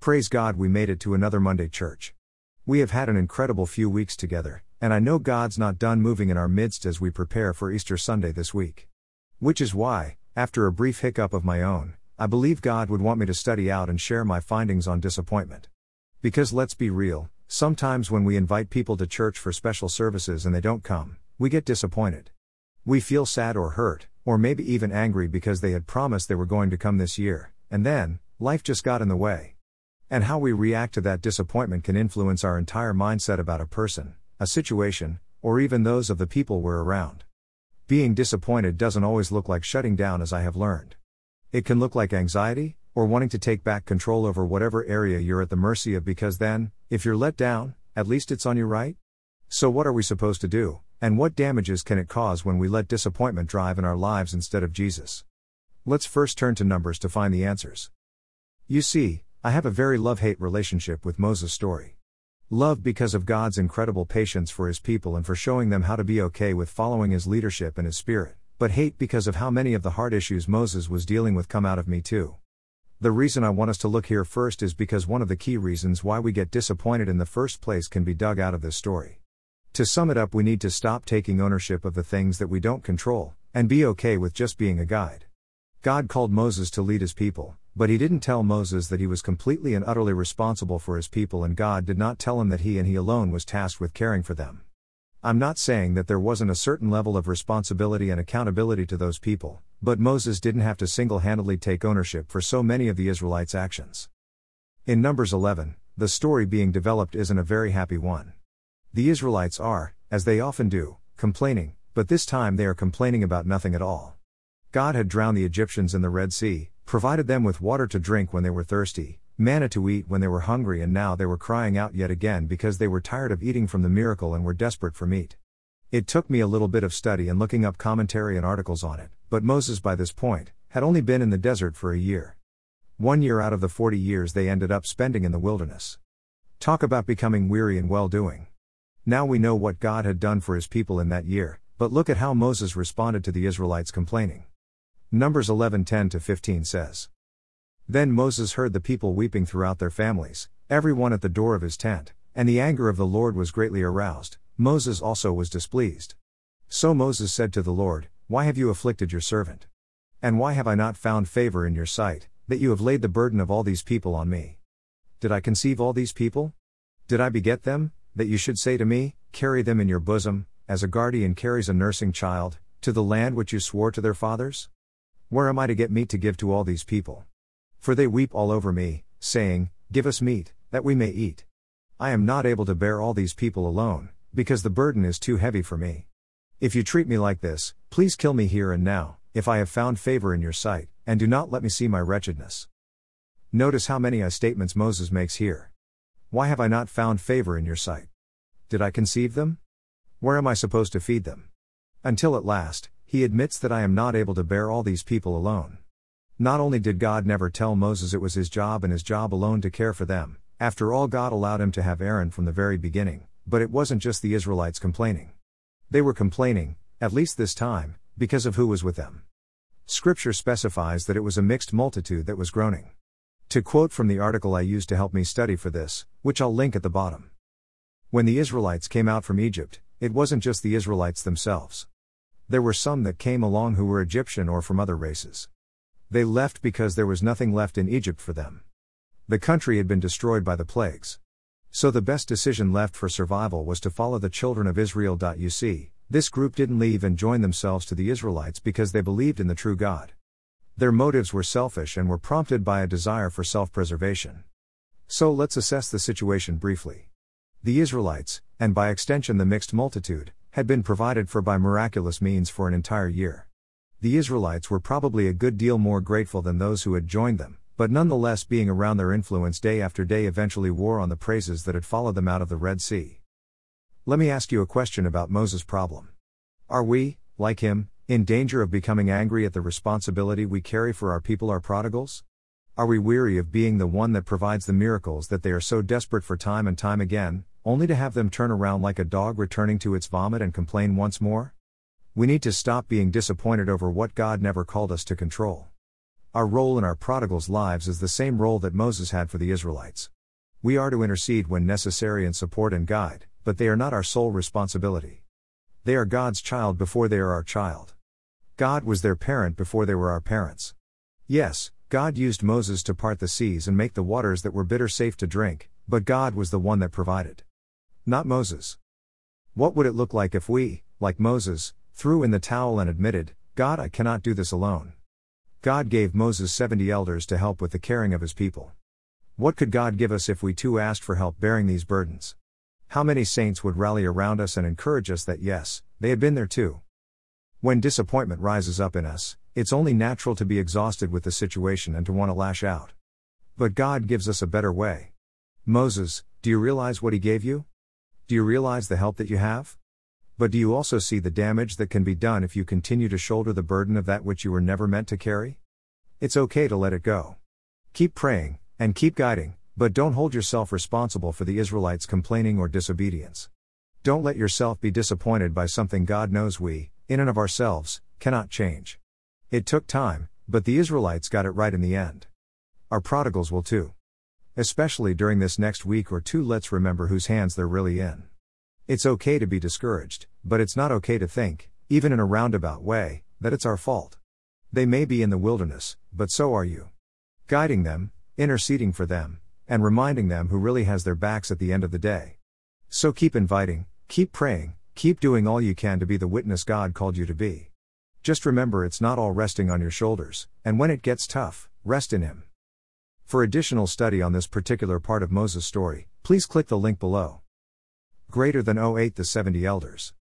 Praise God we made it to another Monday church. We have had an incredible few weeks together, and I know God's not done moving in our midst as we prepare for Easter Sunday this week. Which is why, after a brief hiccup of my own, I believe God would want me to study out and share my findings on disappointment. Because let's be real, sometimes when we invite people to church for special services and they don't come, we get disappointed. We feel sad or hurt, or maybe even angry because they had promised they were going to come this year, and then, life just got in the way. And how we react to that disappointment can influence our entire mindset about a person, a situation, or even those of the people we're around. Being disappointed doesn't always look like shutting down, as I have learned. It can look like anxiety, or wanting to take back control over whatever area you're at the mercy of because then, if you're let down, at least it's on you, right? So, what are we supposed to do, and what damages can it cause when we let disappointment drive in our lives instead of Jesus? Let's first turn to Numbers to find the answers. You see, I have a very love hate relationship with Moses' story. Love because of God's incredible patience for his people and for showing them how to be okay with following his leadership and his spirit, but hate because of how many of the hard issues Moses was dealing with come out of me too. The reason I want us to look here first is because one of the key reasons why we get disappointed in the first place can be dug out of this story. To sum it up, we need to stop taking ownership of the things that we don't control, and be okay with just being a guide. God called Moses to lead his people, but he didn't tell Moses that he was completely and utterly responsible for his people, and God did not tell him that he and he alone was tasked with caring for them. I'm not saying that there wasn't a certain level of responsibility and accountability to those people, but Moses didn't have to single handedly take ownership for so many of the Israelites' actions. In Numbers 11, the story being developed isn't a very happy one. The Israelites are, as they often do, complaining, but this time they are complaining about nothing at all. God had drowned the Egyptians in the Red Sea, provided them with water to drink when they were thirsty, manna to eat when they were hungry, and now they were crying out yet again because they were tired of eating from the miracle and were desperate for meat. It took me a little bit of study and looking up commentary and articles on it, but Moses by this point had only been in the desert for a year. One year out of the 40 years they ended up spending in the wilderness. Talk about becoming weary and well doing. Now we know what God had done for his people in that year, but look at how Moses responded to the Israelites complaining. Numbers 11:10 to 15 says. Then Moses heard the people weeping throughout their families, everyone at the door of his tent, and the anger of the Lord was greatly aroused. Moses also was displeased. So Moses said to the Lord, Why have you afflicted your servant? And why have I not found favor in your sight, that you have laid the burden of all these people on me? Did I conceive all these people? Did I beget them, that you should say to me, Carry them in your bosom, as a guardian carries a nursing child, to the land which you swore to their fathers? Where am I to get meat to give to all these people? For they weep all over me, saying, Give us meat, that we may eat. I am not able to bear all these people alone, because the burden is too heavy for me. If you treat me like this, please kill me here and now, if I have found favor in your sight, and do not let me see my wretchedness. Notice how many I statements Moses makes here. Why have I not found favor in your sight? Did I conceive them? Where am I supposed to feed them? Until at last, he admits that I am not able to bear all these people alone. Not only did God never tell Moses it was his job and his job alone to care for them, after all, God allowed him to have Aaron from the very beginning, but it wasn't just the Israelites complaining. They were complaining, at least this time, because of who was with them. Scripture specifies that it was a mixed multitude that was groaning. To quote from the article I used to help me study for this, which I'll link at the bottom. When the Israelites came out from Egypt, it wasn't just the Israelites themselves. There were some that came along who were Egyptian or from other races. They left because there was nothing left in Egypt for them. The country had been destroyed by the plagues. So the best decision left for survival was to follow the children of Israel. You see, this group didn't leave and join themselves to the Israelites because they believed in the true God. Their motives were selfish and were prompted by a desire for self preservation. So let's assess the situation briefly. The Israelites, and by extension the mixed multitude, had been provided for by miraculous means for an entire year. The Israelites were probably a good deal more grateful than those who had joined them, but nonetheless, being around their influence day after day eventually wore on the praises that had followed them out of the Red Sea. Let me ask you a question about Moses' problem. Are we, like him, in danger of becoming angry at the responsibility we carry for our people, our prodigals? Are we weary of being the one that provides the miracles that they are so desperate for time and time again, only to have them turn around like a dog returning to its vomit and complain once more? We need to stop being disappointed over what God never called us to control. our role in our prodigals' lives is the same role that Moses had for the Israelites. We are to intercede when necessary and support and guide, but they are not our sole responsibility. They are God's child before they are our child. God was their parent before they were our parents. Yes, God used Moses to part the seas and make the waters that were bitter safe to drink, but God was the one that provided. Not Moses. What would it look like if we, like Moses, threw in the towel and admitted, God, I cannot do this alone? God gave Moses 70 elders to help with the caring of his people. What could God give us if we too asked for help bearing these burdens? How many saints would rally around us and encourage us that yes, they had been there too? When disappointment rises up in us, it's only natural to be exhausted with the situation and to want to lash out. But God gives us a better way. Moses, do you realize what he gave you? Do you realize the help that you have? But do you also see the damage that can be done if you continue to shoulder the burden of that which you were never meant to carry? It's okay to let it go. Keep praying, and keep guiding, but don't hold yourself responsible for the Israelites' complaining or disobedience. Don't let yourself be disappointed by something God knows we, in and of ourselves, cannot change. It took time, but the Israelites got it right in the end. Our prodigals will too. Especially during this next week or two, let's remember whose hands they're really in. It's okay to be discouraged, but it's not okay to think, even in a roundabout way, that it's our fault. They may be in the wilderness, but so are you. Guiding them, interceding for them, and reminding them who really has their backs at the end of the day. So keep inviting, keep praying, keep doing all you can to be the witness God called you to be. Just remember it's not all resting on your shoulders, and when it gets tough, rest in Him. For additional study on this particular part of Moses' story, please click the link below. Greater than 08 The 70 Elders.